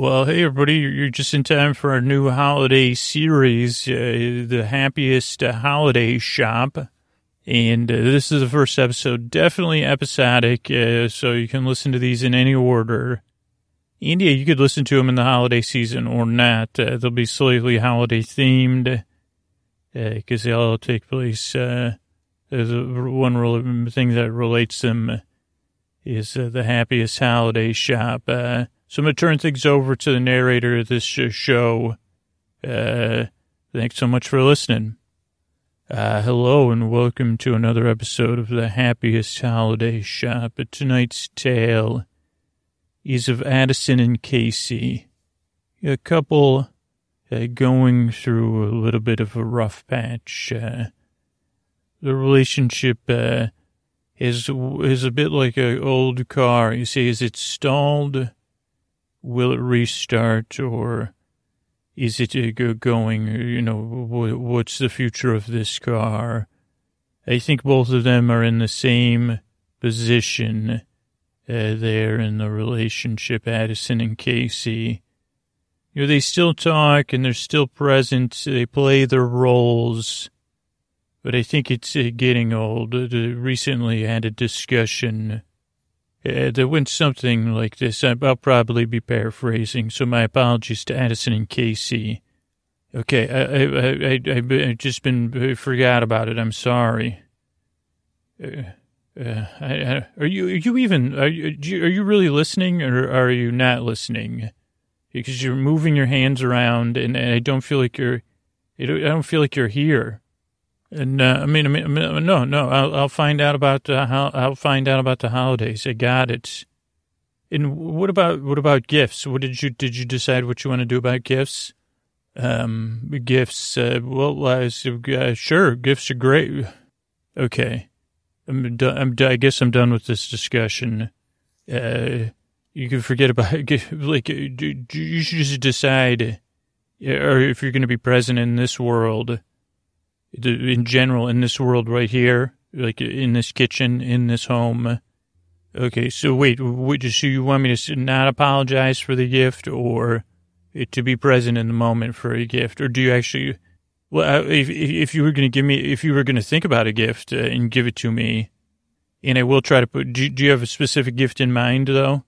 Well, hey, everybody, you're just in time for our new holiday series, uh, The Happiest uh, Holiday Shop. And uh, this is the first episode, definitely episodic, uh, so you can listen to these in any order. India, you could listen to them in the holiday season or not. Uh, they'll be slightly holiday themed because they all take place. Uh, one thing that relates them is uh, the happiest holiday shop. Uh, so I'm going to turn things over to the narrator of this show. Uh, thanks so much for listening. Uh, hello and welcome to another episode of the happiest holiday shop. Tonight's tale is of Addison and Casey, a couple uh, going through a little bit of a rough patch. Uh, the relationship uh, is is a bit like an old car. You see, is it stalled? Will it restart, or is it going? You know, what's the future of this car? I think both of them are in the same position uh, there in the relationship, Addison and Casey. You know, they still talk and they're still present. They play their roles but I think it's uh, getting old. Uh, recently had a discussion uh, that went something like this. I'll probably be paraphrasing, so my apologies to Addison and Casey. Okay, I, I, I, I, just been uh, forgot about it. I'm sorry. Uh, uh, I, are you are you even are you, are you really listening or are you not listening? Because you're moving your hands around, and, and I don't feel like you're. I don't feel like you're here. And uh, I, mean, I mean, no, no. I'll, I'll find out about uh, how I'll find out about the holidays. I got it. And what about what about gifts? What did you did you decide what you want to do about gifts? Um, gifts. Uh, well, uh, sure, gifts are great. Okay, I'm. I'm, I guess I'm done with this discussion. Uh, you can forget about like you should just decide, or if you're going to be present in this world in general in this world right here, like in this kitchen, in this home. Okay, so wait, so you want me to not apologize for the gift or to be present in the moment for a gift? Or do you actually, well, if, if you were going to give me, if you were going to think about a gift uh, and give it to me, and I will try to put, do, do you have a specific gift in mind though?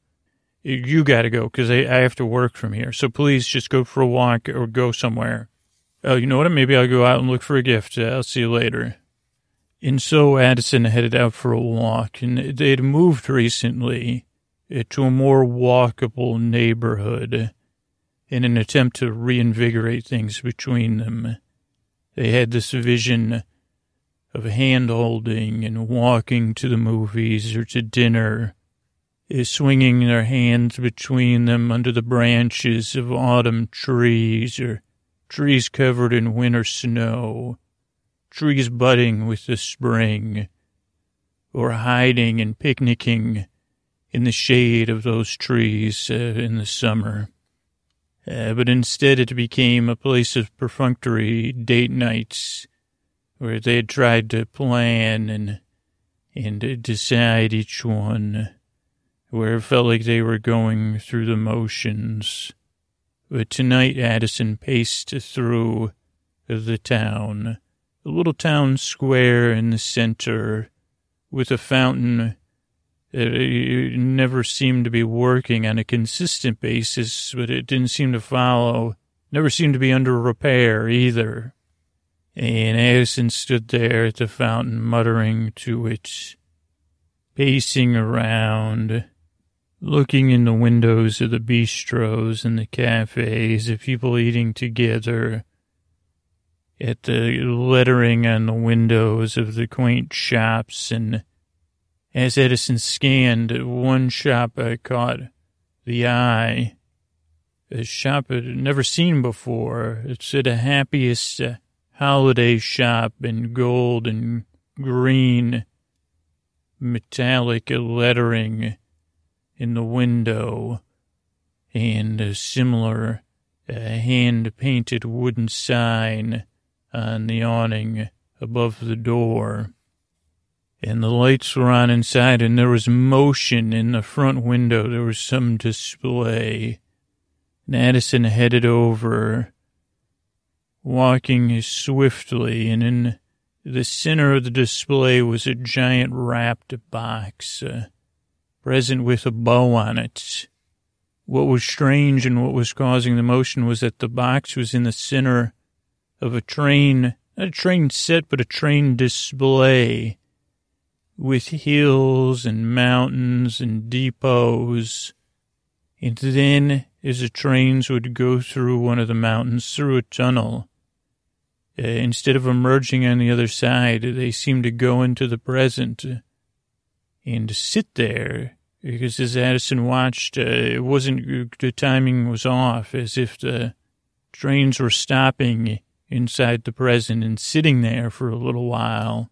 You got to go because I, I have to work from here. So please just go for a walk or go somewhere. Oh, you know what? Maybe I'll go out and look for a gift. Uh, I'll see you later. And so Addison headed out for a walk, and they had moved recently uh, to a more walkable neighborhood in an attempt to reinvigorate things between them. They had this vision of hand holding and walking to the movies or to dinner, uh, swinging their hands between them under the branches of autumn trees or trees covered in winter snow, trees budding with the spring, or hiding and picnicking in the shade of those trees uh, in the summer. Uh, but instead it became a place of perfunctory date nights where they had tried to plan and and decide each one, where it felt like they were going through the motions. But tonight Addison paced through the town, a little town square in the center with a fountain that uh, never seemed to be working on a consistent basis, but it didn't seem to follow, never seemed to be under repair either. And Addison stood there at the fountain, muttering to it, pacing around, looking in the windows of the bistros and the cafes of people eating together, at the lettering on the windows of the quaint shops, and as Addison scanned one shop, I caught the eye. A shop I'd never seen before. It said a happiest holiday shop in gold and green metallic lettering in the window and a similar uh, hand-painted wooden sign on the awning above the door. And the lights were on inside, and there was motion in the front window. There was some display. And Addison headed over, walking swiftly, and in the center of the display was a giant wrapped box, uh, present with a bow on it. What was strange and what was causing the motion was that the box was in the center of a train, not a train set, but a train display with hills and mountains and depots. And then, as the trains would go through one of the mountains, through a tunnel, uh, instead of emerging on the other side, they seemed to go into the present and sit there. Because as Addison watched, uh, it wasn't, the timing was off, as if the trains were stopping inside the present and sitting there for a little while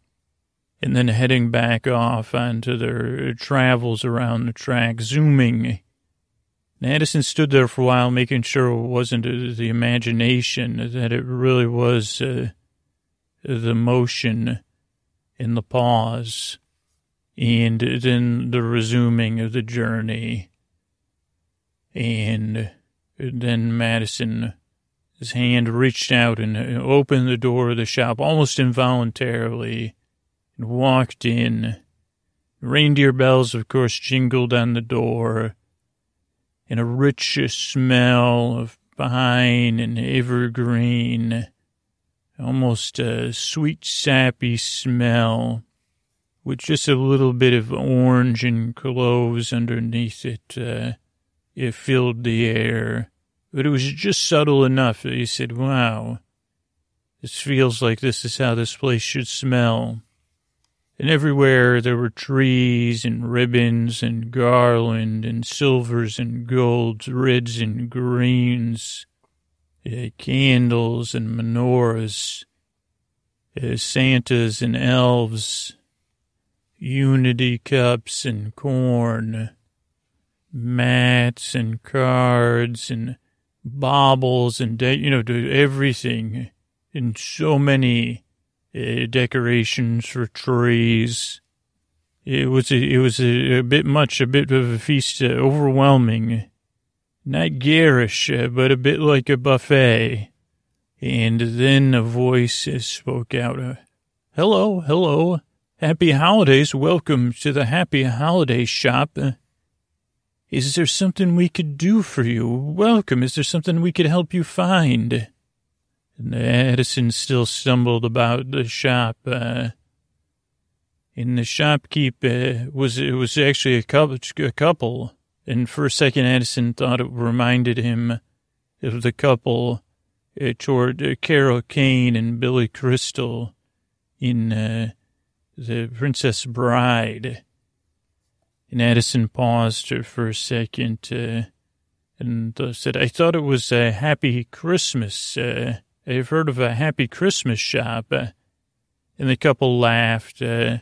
and then heading back off onto their travels around the track, zooming. Addison stood there for a while, making sure it wasn't the imagination, that it really was uh, the motion and the pause, and then the resuming of the journey. And then Madison his hand reached out and opened the door of the shop almost involuntarily and walked in. Reindeer bells, of course, jingled on the door, and a rich smell of pine and evergreen, almost a sweet, sappy smell, with just a little bit of orange and cloves underneath it. Uh, it filled the air. But it was just subtle enough that he said, wow, this feels like this is how this place should smell. And everywhere there were trees and ribbons and garland and silvers and golds, reds and greens, uh, candles and menorahs, uh, Santas and elves, unity cups and corn, mats and cards and baubles and, de- you know, everything and so many uh, decorations for trees. It was a, it was a, a, bit much, a bit of a feast, uh, overwhelming, not garish, uh, but a bit like a buffet. And then a voice spoke out, uh, "Hello, hello, happy holidays! Welcome to the Happy Holiday Shop." Is there something we could do for you? Welcome. Is there something we could help you find? And Addison still stumbled about the shop. Uh, and the shopkeep uh, was it was actually a couple, a couple. And for a second, Addison thought it reminded him of the couple uh, toward uh, Carol Kane and Billy Crystal in uh, The Princess Bride. And Addison paused for a second uh, and uh, said, I thought it was a happy Christmas. Uh, I've heard of a happy Christmas shop. Uh, and the couple laughed. Uh,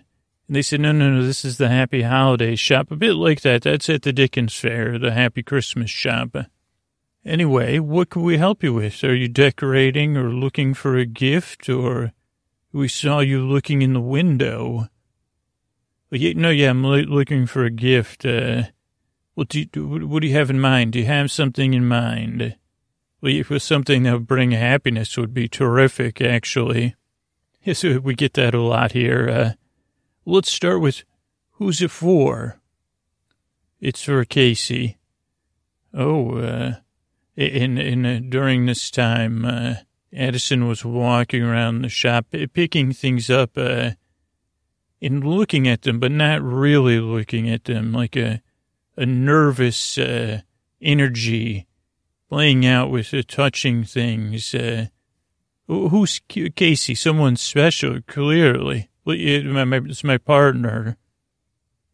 and they said, no, no, no, this is the happy holiday shop. A bit like that. That's at the Dickens Fair, the happy Christmas shop. Anyway, what can we help you with? Are you decorating or looking for a gift or we saw you looking in the window? No, yeah, I'm looking for a gift. Uh, what do you, what do you have in mind? Do you have something in mind? Well, if it was something that would bring happiness, would be terrific, actually. Yes, we get that a lot here. Uh, let's start with, who's it for? It's for Casey. Oh, uh, in, in, uh, during this time, uh, Addison was walking around the shop, picking things up, uh, in looking at them, but not really looking at them, like a a nervous uh, energy playing out with uh, touching things. Uh, who's Casey? Someone special, clearly. Well, it's my partner.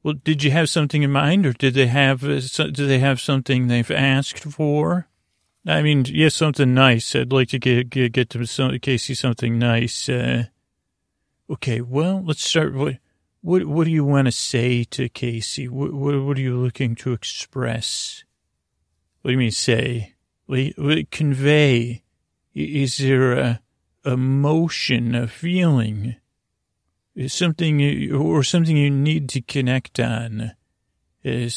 Well, did you have something in mind, or did they have uh, do they have something they've asked for? I mean, yes, something nice. I'd like to get get, get to some, Casey something nice. Uh, Okay, well, let's start. What, what, what do you want to say to Casey? What, what, what are you looking to express? What do you mean say? What, convey? Is there a emotion, a feeling? Is something, or something you need to connect on? Is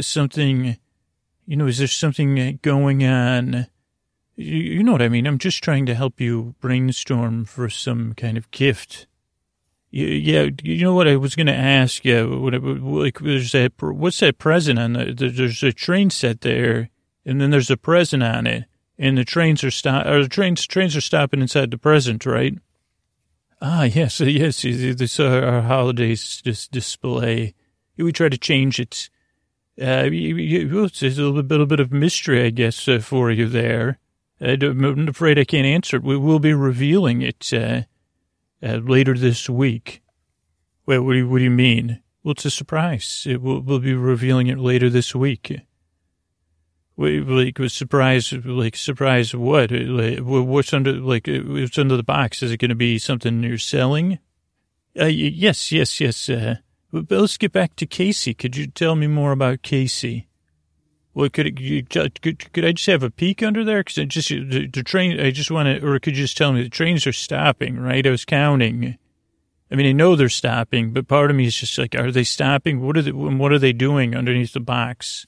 something You know, is there something going on? You, know what I mean? I'm just trying to help you brainstorm for some kind of gift. Yeah, you know what I was going to ask you? Like, there's that, what's that present on the, there's a train set there, and then there's a present on it, and the trains are stop, or the trains, trains are stopping inside the present, right? Ah, yes, yes, this uh, our holidays dis- display. We try to change it. Uh, it's a little bit, a bit of mystery, I guess, uh, for you there. I'm afraid I can't answer it. We will be revealing it, uh, uh, later this week. Wait, what do you, what do you mean? Well, it's a surprise. It will, we'll be revealing it later this week. Wait, like, was surprise, like, surprise what? Like, what's under, like, what's under the box? Is it going to be something you're selling? Uh, yes, yes, yes. But let's get back to Casey. Could you tell me more about Casey? Well, could, it, could, could I just have a peek under there? Because just the, the, train, I just want to, or could you just tell me the trains are stopping, right? I was counting. I mean, I know they're stopping, but part of me is just like, are they stopping? What are they, what are they doing underneath the box?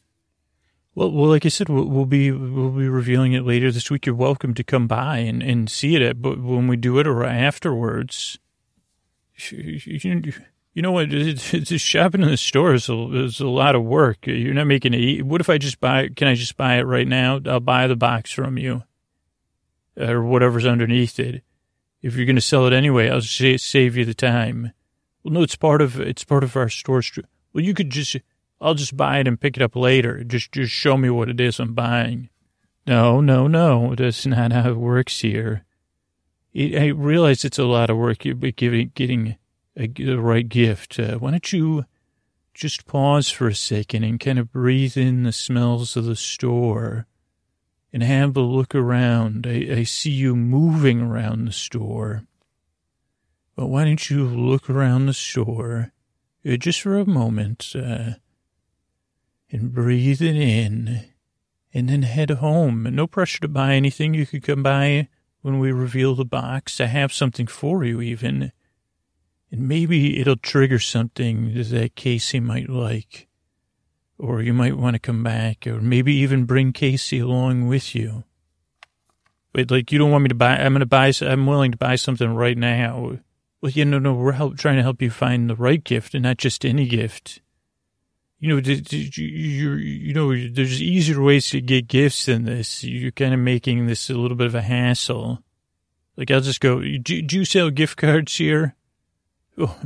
Well, well, like I said, we'll, we'll be we'll be revealing it later this week. You're welcome to come by and, and see it, but when we do it or afterwards, you know what? It's, Just shopping in the store is a, is a lot of work. You're not making it. What if I just buy? Can I just buy it right now? I'll buy the box from you, or whatever's underneath it. If you're going to sell it anyway, I'll save you the time. Well, no, it's part of it's part of our store. Well, you could just I'll just buy it and pick it up later. Just just show me what it is I'm buying. No, no, no. That's not how it works here. I realize it's a lot of work. You're getting getting a, the right gift, uh, why don't you just pause for a second and kind of breathe in the smells of the store and have a look around. I, I see you moving around the store. But why don't you look around the store uh, just for a moment uh, and breathe it in and then head home. No pressure to buy anything. You could come by when we reveal the box. I have something for you even and maybe it'll trigger something that Casey might like. Or you might want to come back, or maybe even bring Casey along with you. But like, you don't want me to buy, I'm going to buy, I'm willing to buy something right now. Well, you know, no, we're help, trying to help you find the right gift and not just any gift. You know, you, you know, there's easier ways to get gifts than this. You're kind of making this a little bit of a hassle. Like, I'll just go, do, do you sell gift cards here? Oh,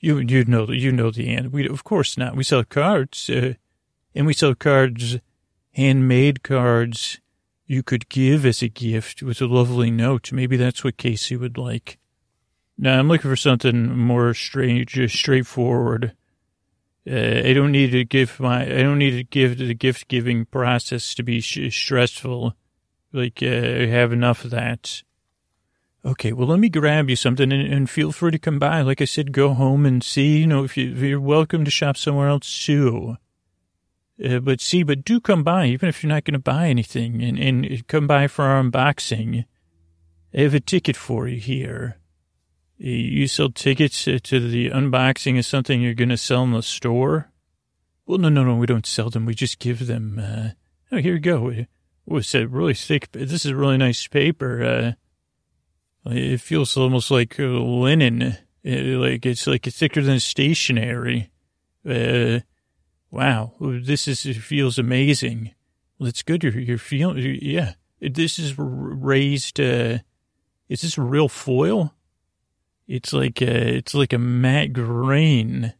you you know you know the answer. We of course not. We sell cards, uh, and we sell cards, handmade cards. You could give as a gift with a lovely note. Maybe that's what Casey would like. Now I'm looking for something more straight—straightforward. Uh, I don't need to give my. I don't need to give the gift giving process to be sh- stressful. Like uh, I have enough of that. Okay, well, let me grab you something and, and, feel free to come by. Like I said, go home and see. You know, if, you, are welcome to shop somewhere else too. Uh, but see, but do come by, even if you're not going to buy anything, and, and come by for our unboxing. I have a ticket for you here. You sell tickets to the unboxing of something you're going to sell in the store? Well, no, no, no, we don't sell them. We just give them. Uh, oh, here you go. It's a really thick. This is a really nice paper. Uh, it feels almost like linen. like it's like it's thicker than stationery. Uh, wow, this is it feels amazing. Well, it's good. You're you're feeling yeah. This is raised. Uh, is this real foil? It's like a, it's like a matte grain.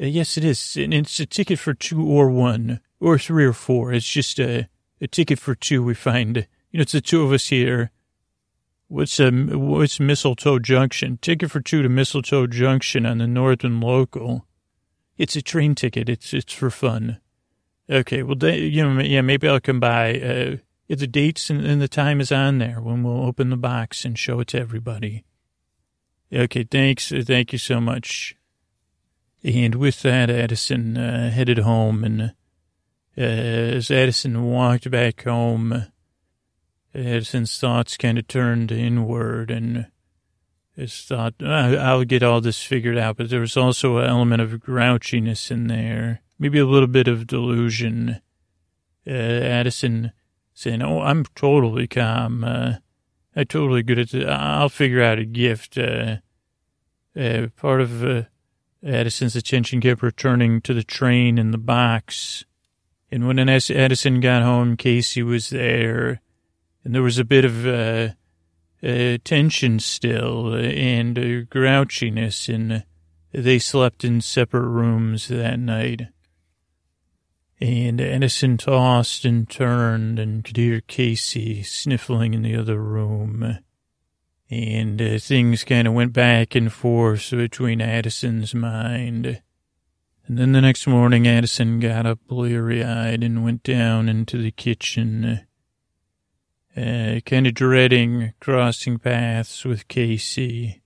Uh, yes, it is, and it's a ticket for two or one or three or four. It's just a a ticket for two. We find you know it's the two of us here What's a what's Mistletoe Junction? Ticket for two to Mistletoe Junction on the Northern Local. It's a train ticket. It's it's for fun. Okay, well, you know, yeah, maybe I'll come by. Uh, the dates and, and the time is on there when we'll open the box and show it to everybody. Okay, thanks. Uh, thank you so much. And with that, Addison uh, headed home, and uh, as Addison walked back home Addison's thoughts kind of turned inward and his thought, I'll get all this figured out. But there was also an element of grouchiness in there, maybe a little bit of delusion. uh, Addison saying, "Oh, I'm totally calm. Uh, I totally good at it. I'll figure out a gift." Uh, uh, part of uh, Addison's attention kept returning to the train and the box. And when Addison got home, Casey was there, and there was a bit of uh, uh, tension still and uh, grouchiness, and they slept in separate rooms that night. And Addison tossed and turned and could hear Casey sniffling in the other room. And uh, things kind of went back and forth between Addison's mind. And then the next morning, Addison got up bleary eyed and went down into the kitchen, uh, kind of dreading crossing paths with Casey.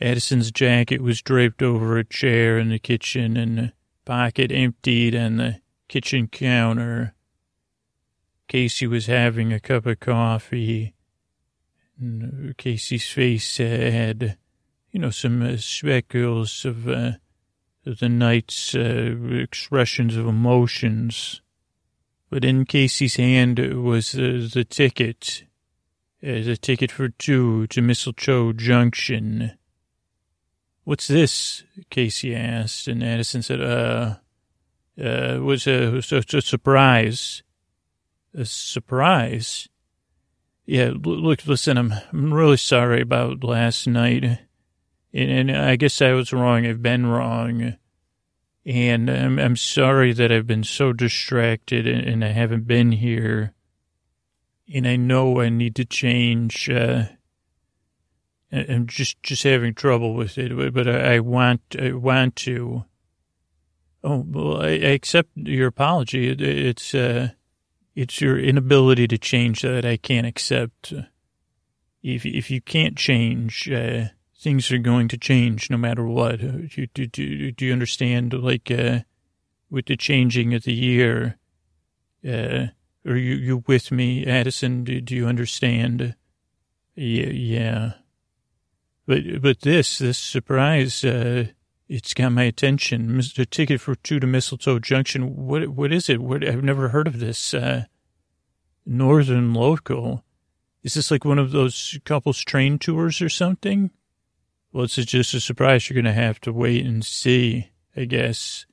Addison's jacket was draped over a chair in the kitchen and a pocket emptied on the kitchen counter. Casey was having a cup of coffee. And Casey's face had, you know, some uh, speckles of, uh, of the night's uh, expressions of emotions. But in Casey's hand was uh, the ticket, uh, the ticket for two to Mistletoe Junction. What's this? Casey asked, and Addison said, uh, uh, was a, was a, a surprise. A surprise? Yeah, look, listen, I'm, I'm really sorry about last night. And, and I guess I was wrong. I've been wrong. And I'm, I'm sorry that I've been so distracted and, and I haven't been here. And I know I need to change. Uh, I'm just just having trouble with it, but I, I want I want to. Oh well, I, I accept your apology. It, it's uh, it's your inability to change that I can't accept. If if you can't change, uh, things are going to change no matter what. Do do do, do you understand? Like uh, with the changing of the year, uh, are you you with me, Addison? Do, do you understand? Yeah, yeah. But but this this surprise, uh, it's got my attention. Mr. Ticket for two to Mistletoe Junction. What what is it? What I've never heard of this. Uh, Northern local. Is this like one of those couples train tours or something? Well, it's just a surprise. You're going to have to wait and see, I guess.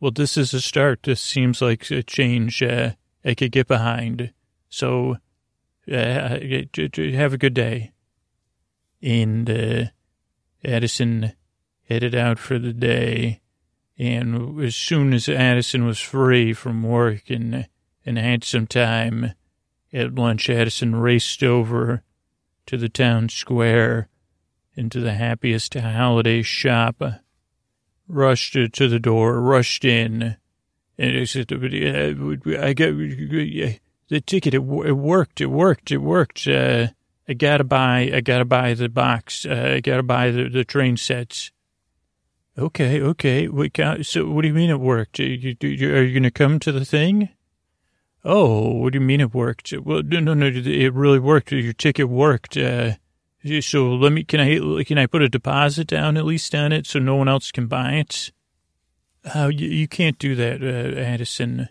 Well, this is a start. This seems like a change uh, I could get behind. So, uh, have a good day and uh, Addison headed out for the day. And as soon as Addison was free from work and and had some time at lunch, Addison raced over to the town square into the happiest holiday shop, rushed to the door, rushed in, and I said, "I got the ticket. It, worked. It worked. It worked." Uh, I gotta buy, I gotta buy the box. Uh, I gotta buy the, the train sets. Okay, okay. So what do you mean it worked? You, you, are you going to come to the thing? Oh, what do you mean it worked? Well, no, no, no, it really worked. Your ticket worked. Uh, so let me, can I, can I put a deposit down at least on it so no one else can buy it? Uh, you, you can't do that, uh, Addison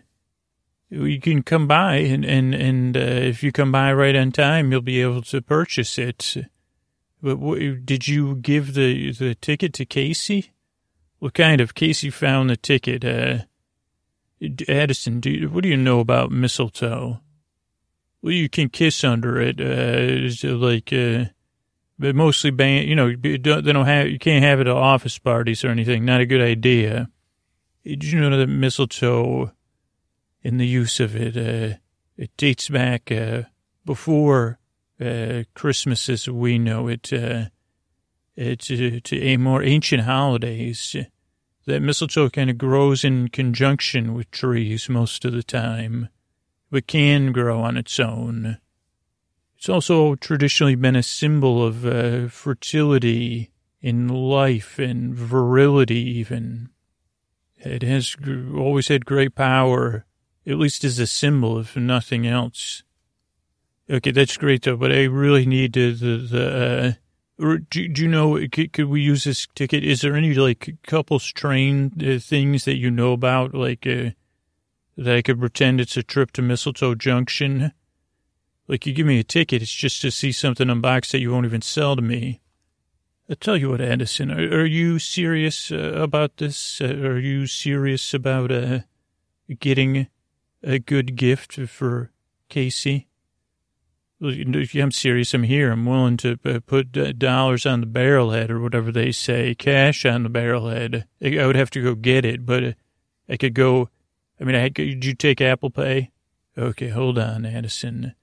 you can come by and and and uh, if you come by right on time, you'll be able to purchase it. But what, did you give the the ticket to Casey? What kind of Casey found the ticket? Uh, Addison, do you, what do you know about mistletoe? Well, you can kiss under it. Uh, like, uh, but mostly ban. You know, they don't have. You can't have it at office parties or anything. Not a good idea. Did you know that mistletoe? in the use of it. Uh, it dates back uh, before uh, Christmas as we know it, uh, to, to a more ancient holidays. That mistletoe kind of grows in conjunction with trees most of the time, but can grow on its own. It's also traditionally been a symbol of uh, fertility in life and virility, even. It has always had great power at least as a symbol, if nothing else. Okay, that's great though, but I really need to, the, the, uh, do, do you know, could, could, we use this ticket? Is there any like couples train uh, things that you know about? Like, uh, that I could pretend it's a trip to Mistletoe Junction? Like you give me a ticket, it's just to see something unboxed that you won't even sell to me. I'll tell you what, Addison, are, are you serious uh, about this? Uh, are you serious about uh, getting a good gift for Casey? I'm serious. I'm here. I'm willing to uh, put dollars on the barrelhead or whatever they say, cash on the barrelhead. I would have to go get it, but uh, I could go. I mean, I could you take Apple Pay? Okay, hold on, Addison.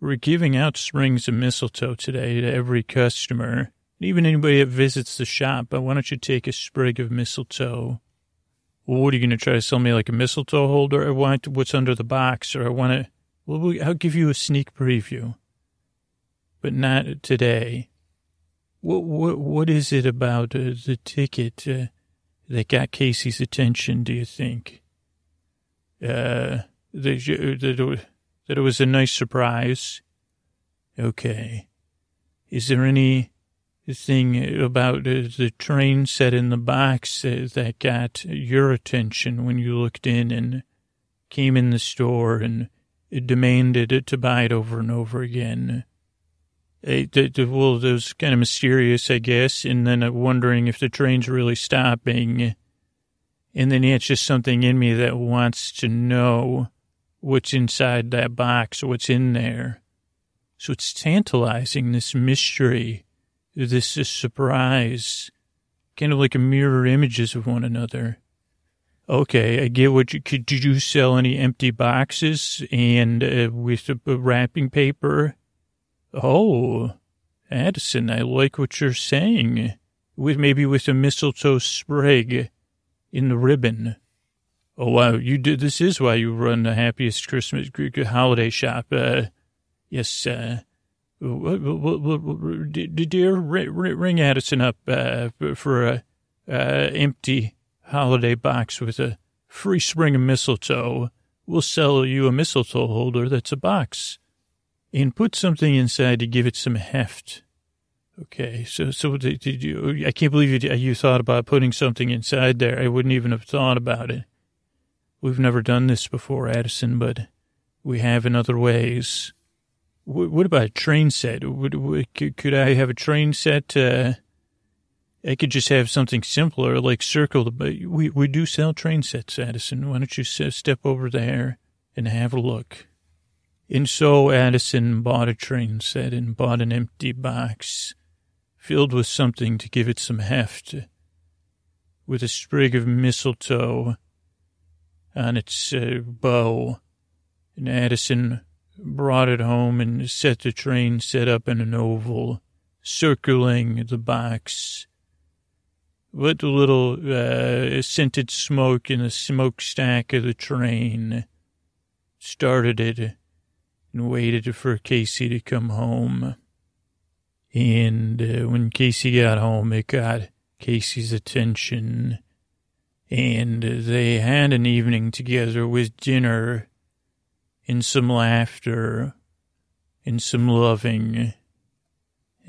We're giving out strings of mistletoe today to every customer, even anybody that visits the shop. But why don't you take a sprig of mistletoe? Well, what are you going to try to sell me like a mistletoe holder? I want what's under the box, or I want to well, I'll give you a sneak preview, but not today. What what what is it about uh, the ticket uh, that got Casey's attention? Do you think? Uh, that that it was a nice surprise. Okay, is there any thing about uh, the train set in the box uh, that got your attention when you looked in and came in the store and demanded to buy it over and over again. It, it, well, it was kind of mysterious, I guess, and then wondering if the train's really stopping. And then it's just something in me that wants to know what's inside that box, what's in there. So it's tantalizing, this mystery, this, this surprise, kind of like a mirror images of one another. Okay, I get what you could. Did you sell any empty boxes and uh, with a wrapping paper? Oh, Addison, I like what you're saying. With maybe with a mistletoe sprig in the ribbon. Oh wow, you do. This is why you run the happiest Christmas holiday shop. Uh, yes, uh, did dear, ring Addison up uh, for a uh, empty holiday box with a free spring of mistletoe. We'll sell you a mistletoe holder that's a box. And put something inside to give it some heft. Okay, so so did you? I can't believe you you thought about putting something inside there. I wouldn't even have thought about it. We've never done this before, Addison, but we have in other ways. What, about a train set? Would, could I have a train set? Uh, I could just have something simpler, like circle the. We we do sell train sets, Addison. Why don't you step over there and have a look? And so Addison bought a train set and bought an empty box filled with something to give it some heft, with a sprig of mistletoe on its uh, bow. And Addison brought it home and set the train set up in an oval, circling the box with a little uh, scented smoke in the smokestack of the train. Started it and waited for Casey to come home. And uh, when Casey got home, it got Casey's attention. And they had an evening together with dinner and some laughter and some loving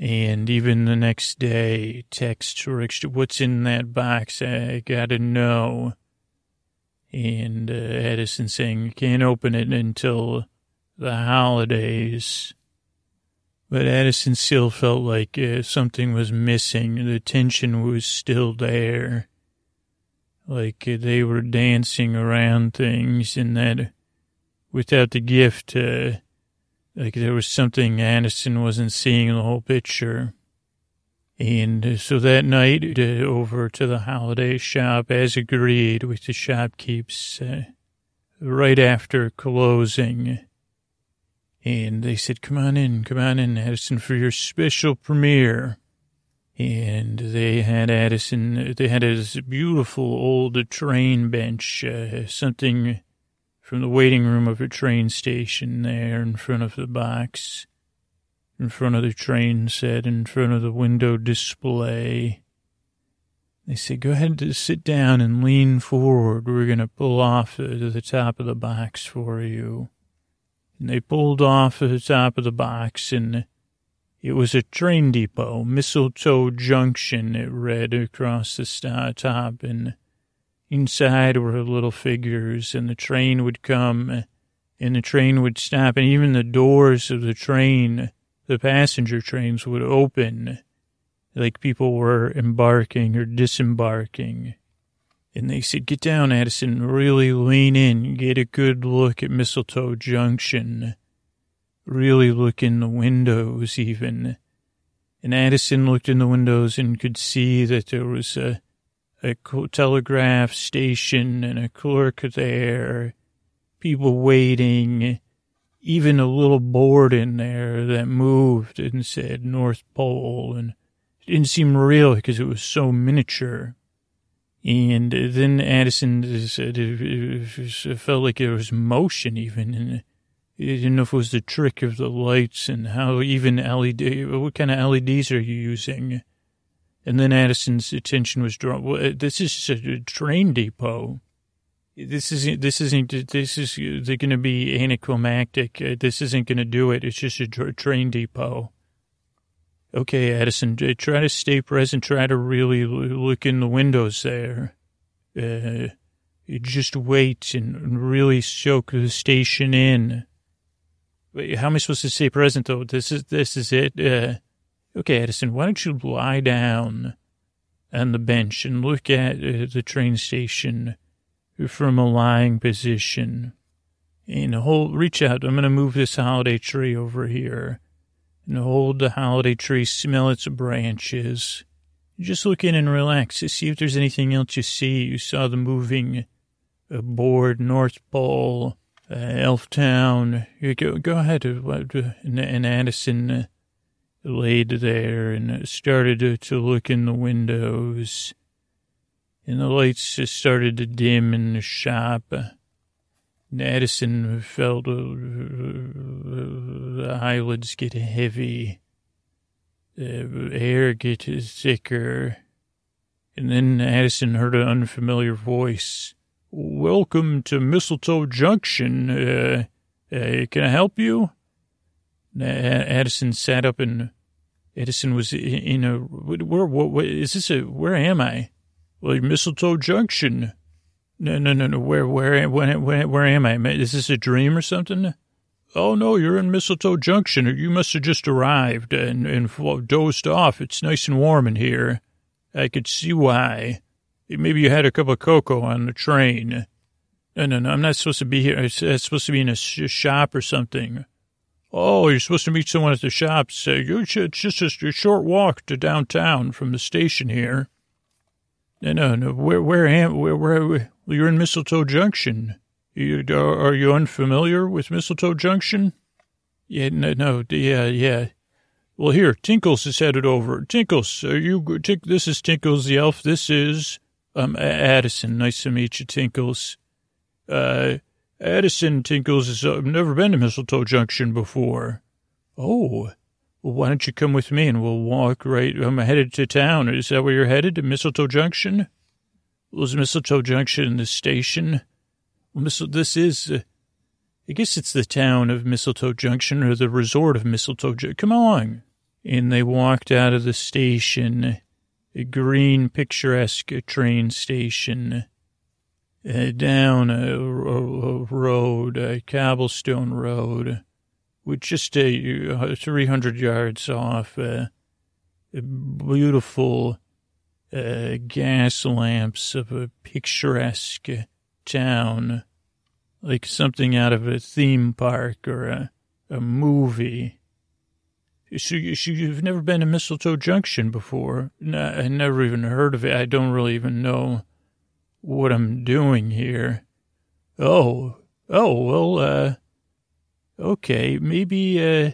and even the next day, text or what's in that box? I gotta know. And uh, Addison saying, can't open it until the holidays. But Addison still felt like uh, something was missing. The tension was still there. Like uh, they were dancing around things and that without the gift, uh, like there was something Addison wasn't seeing in the whole picture. And so that night, uh, over to the holiday shop, as agreed with the shopkeepers, uh, right after closing. And they said, come on in, come on in, Addison, for your special premiere. And they had Addison, they had this beautiful old train bench, uh, something from the waiting room of a train station there in front of the box, in front of the train set, in front of the window display. They said, go ahead and sit down and lean forward. We're going to pull off to the top of the box for you. And they pulled off to the top of the box and it was a train depot, Mistletoe Junction, it read across the top. And Inside were little figures, and the train would come, and the train would stop, and even the doors of the train, the passenger trains, would open, like people were embarking or disembarking. And they said, Get down, Addison, really lean in, get a good look at Mistletoe Junction. Really look in the windows, even. And Addison looked in the windows and could see that there was a, a telegraph station and a clerk there, people waiting, even a little board in there that moved and said North Pole. And it didn't seem real because it was so miniature. And then Addison said it felt like there was motion even. And you didn't know if it was the trick of the lights and how even LED, what kind of LEDs are you using? And then Addison's attention was drawn. Well, this is a train depot. This isn't, this isn't, this is, they're going to be anticlimactic. This isn't going to do it. It's just a train depot. Okay, Addison, try to stay present. Try to really look in the windows there. Uh, just wait and really soak the station in. Wait, how am I supposed to say present though? This is this is it. Uh, okay, Addison, why don't you lie down on the bench and look at uh, the train station from a lying position, and hold, reach out. I'm going to move this holiday tree over here and hold the holiday tree, smell its branches. Just look in and relax to see if there's anything else you see. You saw the moving board, North Pole, uh, Elftown. Go, go ahead. Uh, and Addison uh, laid there and started to, look in the windows. And the lights started to dim in the shop. Addison felt uh, the eyelids get heavy, the air get thicker, and then Addison heard an unfamiliar voice. Welcome to Mistletoe Junction. Uh, uh, can I help you? Addison sat up and Addison was in a where, what, what is this? A, where am I? Well, Mistletoe Junction. No, no, no, no. Where, where, where, where, where am I? Is this a dream or something? Oh, no, you're in Mistletoe Junction. You must have just arrived and, and dozed off. It's nice and warm in here. I could see why. Maybe you had a cup of cocoa on the train. No, no, no, I'm not supposed to be here. I'm supposed to be in a shop or something. Oh, you're supposed to meet someone at the shop. Say, uh, it's just a short walk to downtown from the station here. No, no, no. Where, where am, where, where, you're in Mistletoe Junction. You, are you unfamiliar with Mistletoe Junction? Yeah, no, no, yeah, yeah. Well, here, Tinkles is headed over. Tinkles, are you, this is Tinkles the elf. This is, um, Addison. Nice to meet you, Tinkles. Uh, Addison Tinkles has uh, never been to Mistletoe Junction before. Oh, well, why don't you come with me and we'll walk right, I'm headed to town. Is that where you're headed, to Mistletoe Junction? Was Mistletoe Junction the station? Well, this is, uh, I guess it's the town of Mistletoe Junction or the resort of Mistletoe Junction. Come along. And they walked out of the station, green, picturesque train station, uh, down a, a, a, road, a cobblestone road, with just a, 300 yards off, uh, beautiful uh, gas lamps of a picturesque town, like something out of a theme park or a, a movie. So, you've never been to Mistletoe Junction before? No, I never even heard of it. I don't really even know what I'm doing here. Oh, oh, well, uh, okay, maybe, uh,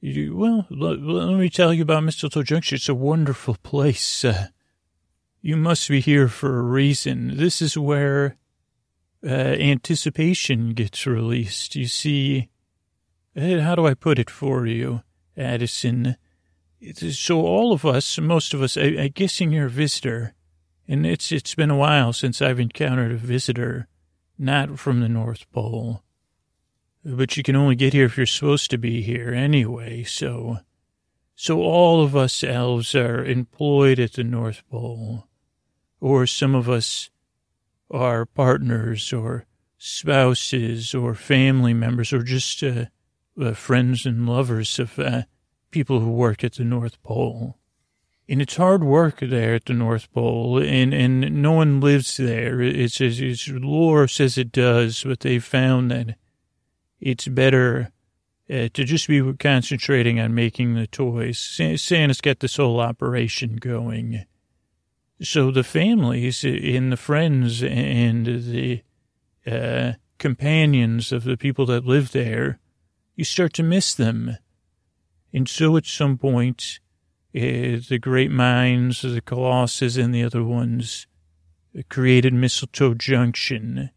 you, well, let, let, me tell you about Mistletoe Junction. It's a wonderful place. Uh, you must be here for a reason. This is where uh, anticipation gets released. You see, how do I put it for you, Addison? So all of us, most of us, I, I guessing you're a visitor, and it's it's been a while since I've encountered a visitor, not from the North Pole. But you can only get here if you're supposed to be here anyway, so so all of us elves are employed at the North Pole or some of us are partners or spouses or family members or just uh, uh, friends and lovers of uh, people who work at the North Pole. And it's hard work there at the North Pole, and, and no one lives there. It's, it's, it's lore says it does, but they found that it's better uh, to just be concentrating on making the toys. Santa's got this whole operation going. So the families and the friends and the uh, companions of the people that live there, you start to miss them. And so at some point, uh, the great minds, the Colossus and the other ones, created Mistletoe Junction.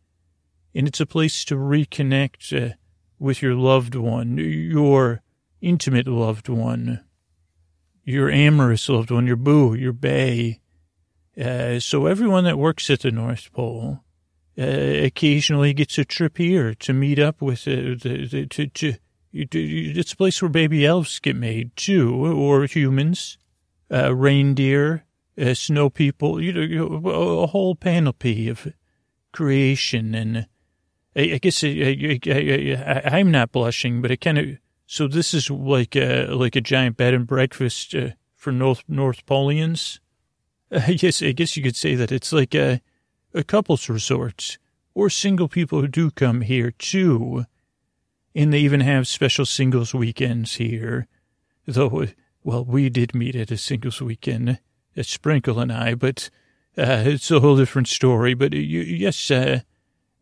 And it's a place to reconnect uh, with your loved one, your intimate loved one, your amorous loved one, your boo, your bay. Uh, so everyone that works at the North Pole occasionally gets a trip here to meet up with the, the, to, to it's a place where baby elves get made too, or humans, uh, reindeer, uh, snow people, you know, a whole panoply of creation. And I, I guess I, I, am not blushing, but it kind of, so this is like a, like a giant bed and breakfast uh, for North, North Polians. I guess, I guess you could say that it's like a, a couple's resort or single people who do come here too and they even have special singles weekends here. Though, well, we did meet at a singles weekend, a Sprinkle and I, but uh, it's a whole different story. But uh, you, yes, uh,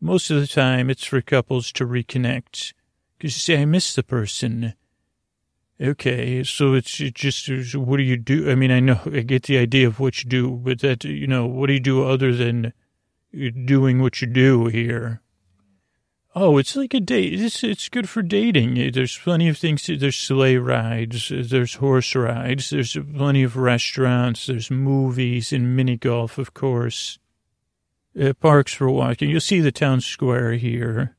most of the time it's for couples to reconnect. Because you say, I miss the person. Okay, so it's just, what do you do? I mean, I know, I get the idea of what you do, but that, you know, what do you do other than doing what you do here? Oh, it's like a date. It's, it's good for dating. There's plenty of things. There's sleigh rides. There's horse rides. There's plenty of restaurants. There's movies and mini golf, of course. Uh, parks for walking. You'll see the town square here.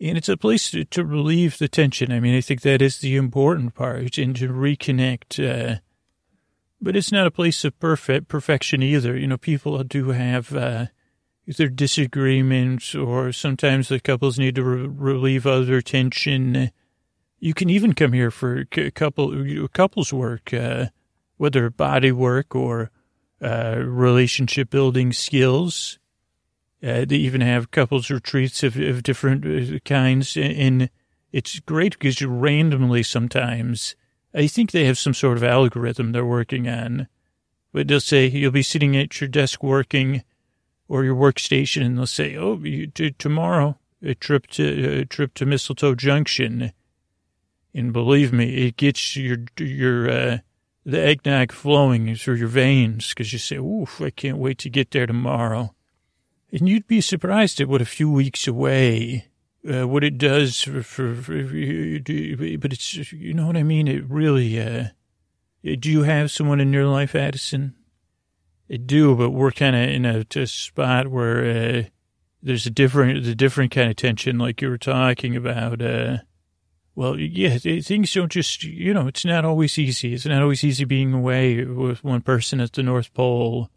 And it's a place to, to relieve the tension. I mean, I think that is the important part and to reconnect. Uh, but it's not a place of perfect perfection either. You know, people do have, uh, either disagreements or sometimes the couples need to re- relieve other tension. You can even come here for a couple couples work, uh, whether body work or uh, relationship building skills. Uh, they even have couples retreats of, of different uh, kinds, and it's great because you randomly sometimes. I think they have some sort of algorithm they're working on, but they'll say you'll be sitting at your desk working or your workstation, and they'll say, "Oh, you, tomorrow a trip to a trip to Mistletoe Junction," and believe me, it gets your your uh, the eggnog flowing through your veins because you say, "Oof, I can't wait to get there tomorrow," and you'd be surprised at what a few weeks away. Uh, what it does for, for, for, but it's, you know what I mean? It really, uh, do you have someone in your life, Addison? Do, but we're kind of in a, a, spot where uh, there's a different, the different kind of tension, like you were talking about. Uh, well, yeah, things don't just, you know, it's not always easy. It's not always easy being away with one person at the North Pole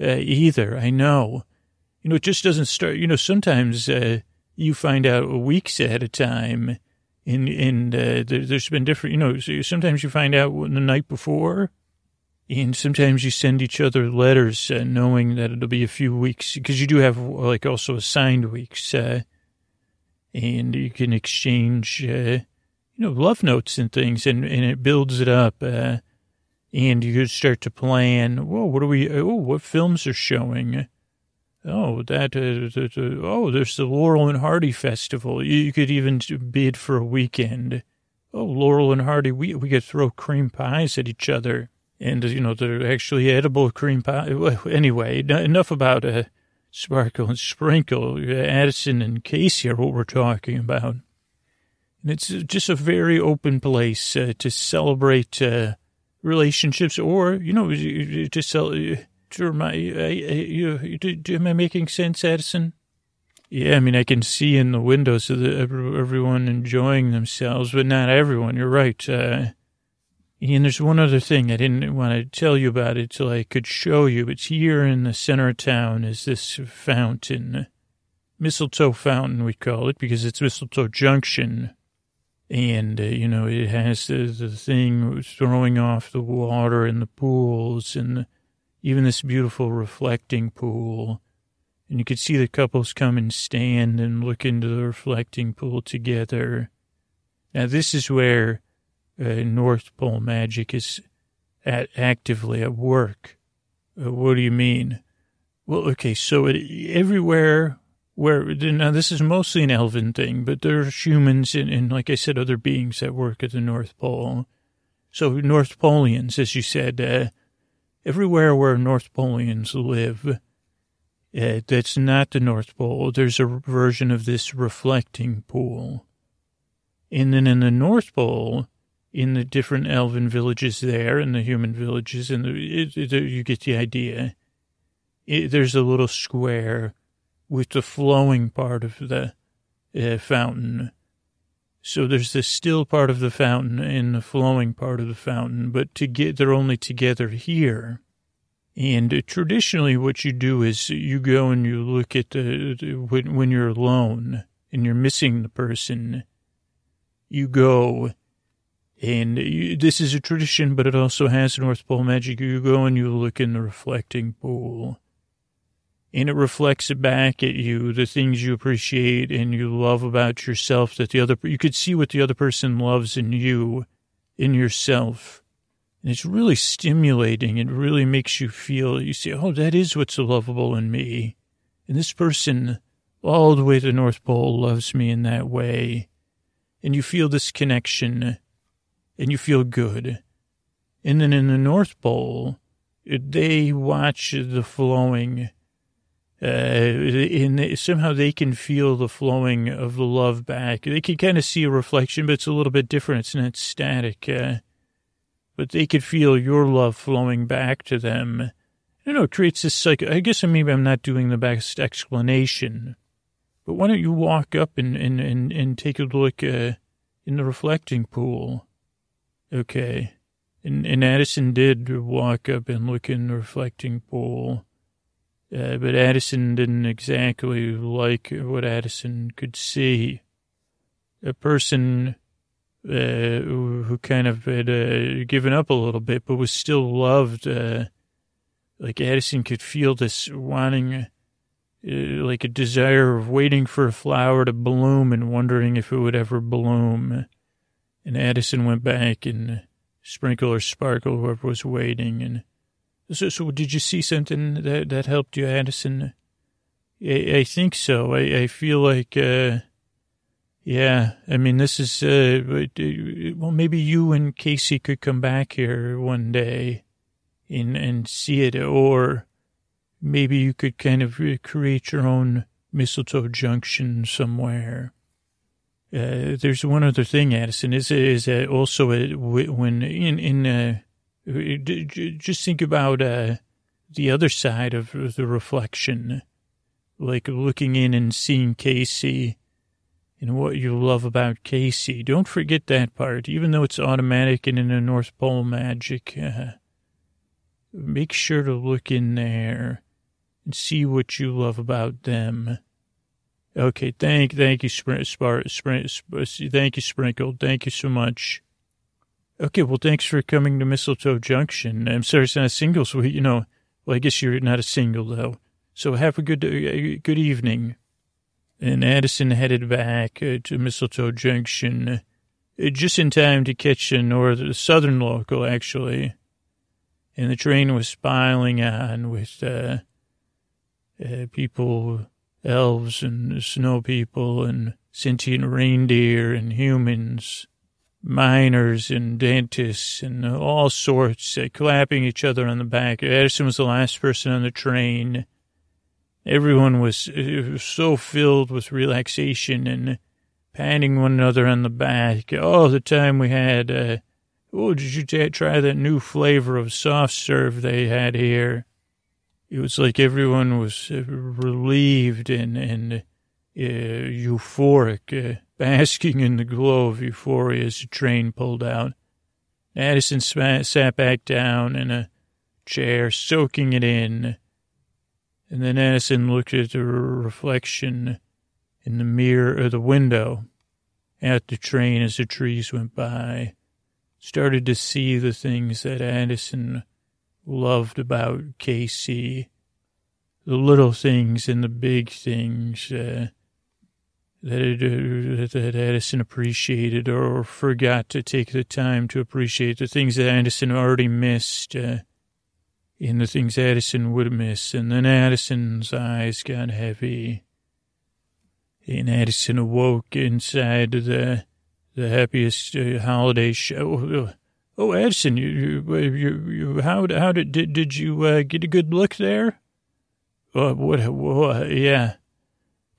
uh, either. I know. You know, it just doesn't start. You know, sometimes uh, you find out weeks ahead of time, and and uh, there, has been different. You know, sometimes you find out the night before and sometimes you send each other letters uh, knowing that it'll be a few weeks because you do have like also assigned weeks. Uh, and you can exchange, uh, you know, love notes and things and, and it builds it up. Uh, and you start to plan, whoa, what are we, oh, what films are showing? Oh, that, uh, oh, there's the Laurel and Hardy Festival. You could even bid for a weekend. Oh, Laurel and Hardy, we, we could throw cream pies at each other and you know they're actually edible cream pie. Anyway, enough about uh, sparkle and sprinkle. Addison and Casey are what we're talking about. And it's just a very open place uh, to celebrate uh, relationships, or you know, to sell. To my, am I making sense, Addison? Yeah, I mean, I can see in the windows of the, everyone enjoying themselves, but not everyone. You're right. Uh, And there's one other thing I didn't want to tell you about it till I could show you. It's here in the center of town is this fountain, mistletoe fountain we call it because it's Mistletoe Junction. And, uh, you know, it has the, the thing throwing off the water in the pools and even this beautiful reflecting pool. And you could see the couples come and stand and look into the reflecting pool together. Now, this is where uh, North Pole magic is at, actively at work. Uh, what do you mean? Well, okay, so it, everywhere where, now this is mostly an elven thing, but there's humans and, and, like I said, other beings that work at the North Pole. So North Poleans, as you said, uh, everywhere where North Poleans live, uh, that's not the North Pole, there's a version of this reflecting pool. And then in the North Pole, in the different elven villages there and the human villages, and the, it, it, you get the idea. It, there's a little square with the flowing part of the uh, fountain. So there's the still part of the fountain and the flowing part of the fountain, but to get they're only together here. And traditionally, what you do is you go and you look at the, the when, when you're alone and you're missing the person. You go and you, this is a tradition, but it also has North Pole magic. You go and you look in the reflecting pool, and it reflects back at you the things you appreciate and you love about yourself. That the other you could see what the other person loves in you, in yourself, and it's really stimulating. It really makes you feel. You say, "Oh, that is what's lovable in me," and this person, all the way to the North Pole, loves me in that way, and you feel this connection and you feel good. And then in the North Pole, they watch the flowing, uh, and somehow they can feel the flowing of the love back. They can kind of see a reflection, but it's a little bit different. It's not static. Uh, but they could feel your love flowing back to them. You know, it creates this cycle. I guess maybe I'm not doing the best explanation, but why don't you walk up and, and, and, and take a look uh, in the reflecting pool? Okay. And, and Addison did walk up and look in the reflecting pool. Uh, but Addison didn't exactly like what Addison could see. A person uh, who, who, kind of had uh, given up a little bit, but was still loved. Uh, like Addison could feel this wanting, uh, like a desire of waiting for a flower to bloom and wondering if it would ever bloom. And Addison went back and Sprinkle or Sparkle, whoever was waiting. And so, so did you see something that, that helped you, Addison? I, I think so. I, I feel like, uh, yeah, I mean, this is, uh, well, maybe you and Casey could come back here one day and, and see it, or maybe you could kind of create your own mistletoe junction somewhere. Uh, there's one other thing, Addison, is is uh, also a, when in in uh, just think about uh, the other side of the reflection, like looking in and seeing Casey and what you love about Casey. Don't forget that part, even though it's automatic and in a North Pole magic. Uh, make sure to look in there and see what you love about them. Okay, thank, thank you, Spr- Spar, Spr- thank you, Sprinkle. Thank you so much. Okay, well, thanks for coming to Mistletoe Junction. I'm sorry it's not a single, so, you know, well, I guess you're not a single, though. So have a good, uh, good evening. And Addison headed back uh, to Mistletoe Junction, uh, just in time to catch a north, southern local, actually. And the train was piling on with, people elves and snow people and sentient reindeer and humans, miners and dentists and all sorts, uh, clapping each other on the back. Addison was the last person on the train. Everyone was, was so filled with relaxation and patting one another on the back. All the time we had, uh, oh, did you t- try that new flavor of soft serve they had here? It was like everyone was uh, relieved and, and uh, euphoric, uh, basking in the glow of euphoria as the train pulled out. Addison sat back down in a chair, soaking it in. And then Addison looked at the reflection in the mirror of the window at the train as the trees went by. Started to see the things that Addison loved about Casey. The little things and the big things. Uh, that, that Addison appreciated or forgot to take the time to appreciate the things that Addison already missed uh, in the things Addison would miss. And then Addison's eyes got heavy. And Addison awoke inside the the happiest uh, holiday shop. Oh, Addison, you, you, you, you how, how did, did, did you uh, get a good look there? Uh, what, what, yeah.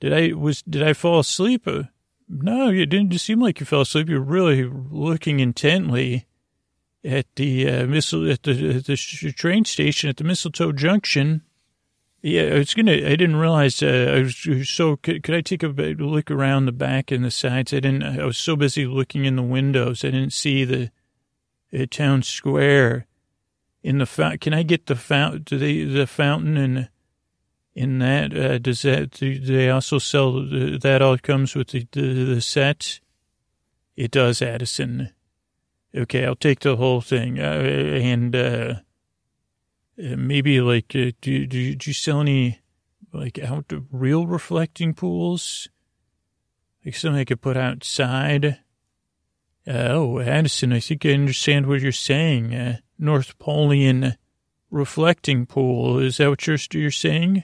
Did I was did I fall asleep? Uh, no, you didn't seem like you fell asleep. You're really looking intently at the uh, missile at the, at the train station at the Mistletoe Junction. Yeah, I was gonna. I didn't realize. Uh, I was so. Could, could I take a look around the back and the sides? I didn't. I was so busy looking in the windows. I didn't see the, the town square. In the fount, can I get the fountain? Do they the fountain and in that? Uh, does that, do they also sell, that all comes with the, the, the set? It does, Addison. Okay, I'll take the whole thing. Uh, and, uh, uh maybe like, uh, do, do, do you sell any, like, out real reflecting pools? Like something I could put outside? Oh, Addison, I think I understand what you're saying. Uh, North Polian reflecting pool. Is that what you're, you're saying?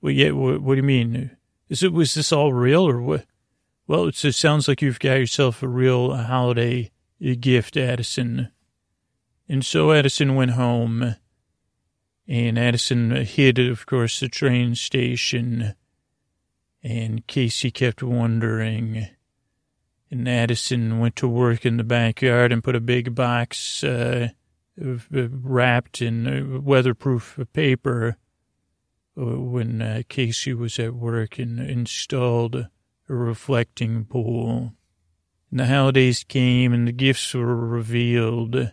Well, yeah. What, what do you mean? Is it was this all real or what? Well, it sounds like you've got yourself a real holiday gift, Addison. And so Addison went home, and Addison hid, of course, the train station. And Casey kept wondering. And Addison went to work in the backyard and put a big box uh, wrapped in uh, weatherproof paper when uh, Casey was at work and installed a reflecting pool. And the holidays came and the gifts were revealed.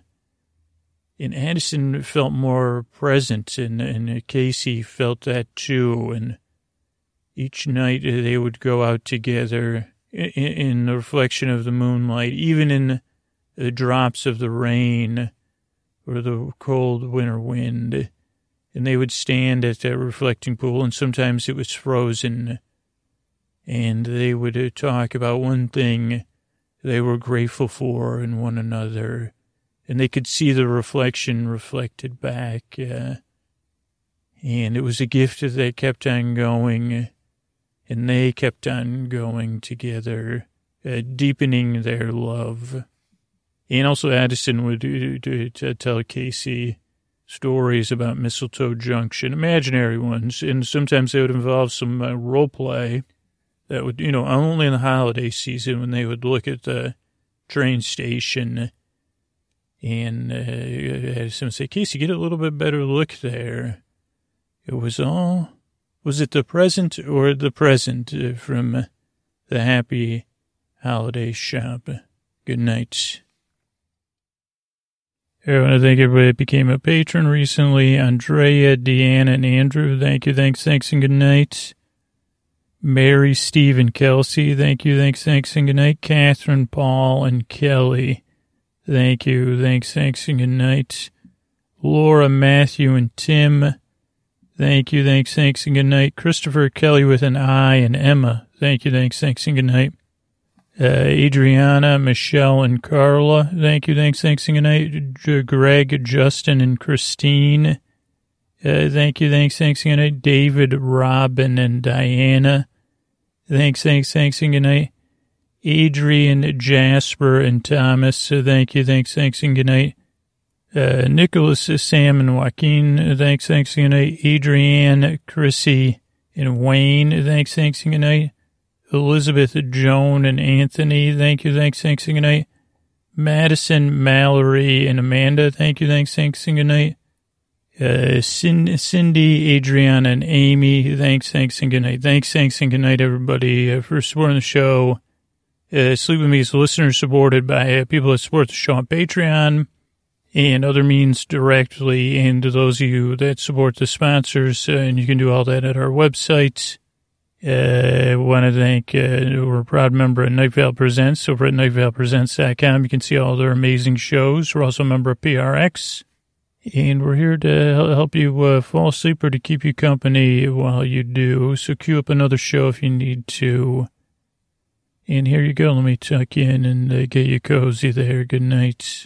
And Addison felt more present, and, and Casey felt that too. And each night they would go out together in, the reflection of the moonlight, even in the drops of the rain or the cold winter wind and they would stand at that reflecting pool, and sometimes it was frozen, and they would uh, talk about one thing they were grateful for in one another, and they could see the reflection reflected back, uh, and it was a gift that they kept on going, and they kept on going together, uh, deepening their love. And also Addison would uh, tell Casey stories about Mistletoe Junction, imaginary ones, and sometimes they would involve some uh, role play that would, you know, only in the holiday season when they would look at the train station and uh, had someone say, Casey, get a little bit better look there. It was all, was it the present or the present uh, from the happy holiday shop? Good night. I want to thank everybody that became a patron recently. Andrea, Deanna, and Andrew. Thank you, thanks, thanks, and good night. Mary, Steve, and Kelsey. Thank you, thanks, thanks, and good night. Catherine, Paul, and Kelly. Thank you, thanks, thanks, and good night. Laura, Matthew, and Tim. Thank you, thanks, thanks, and good night. Christopher, Kelly with an I, and Emma. Thank you, thanks, thanks, and good night. Uh, Adriana, Michelle, and Carla. Thank you. Thanks. Thanks. And good night. Greg, Justin, and Christine. Uh, thank you. Thanks. Thanks. And good night. David, Robin, and Diana. Thanks. Thanks. Thanks. And good night. Adrian, Jasper, and Thomas. Uh, thank you. Thanks. Thanks. And good night. Uh, Nicholas, Sam, and Joaquin. Thanks. Thanks. Good night. Adrienne, Chrissy, and Wayne. Thanks. Thanks. Good night. Elizabeth, Joan, and Anthony. Thank you. Thanks. Thanks. Good night. Madison, Mallory, and Amanda. Thank you. Thanks. Thanks. Good night. Uh, Cindy, Adriana, and Amy. Thanks. Thanks. And good night. Thanks. Thanks. And good night, everybody, uh, for supporting the show. Uh, Sleep With Me is listener supported by uh, people that support the show on Patreon and other means directly. And to those of you that support the sponsors, uh, and you can do all that at our website. Uh, want to thank, uh, we're a proud member of Night Vale Presents over at nightvalepresents.com. You can see all their amazing shows. We're also a member of PRX. And we're here to help you uh, fall asleep or to keep you company while you do. So cue up another show if you need to. And here you go. Let me tuck in and uh, get you cozy there. Good night.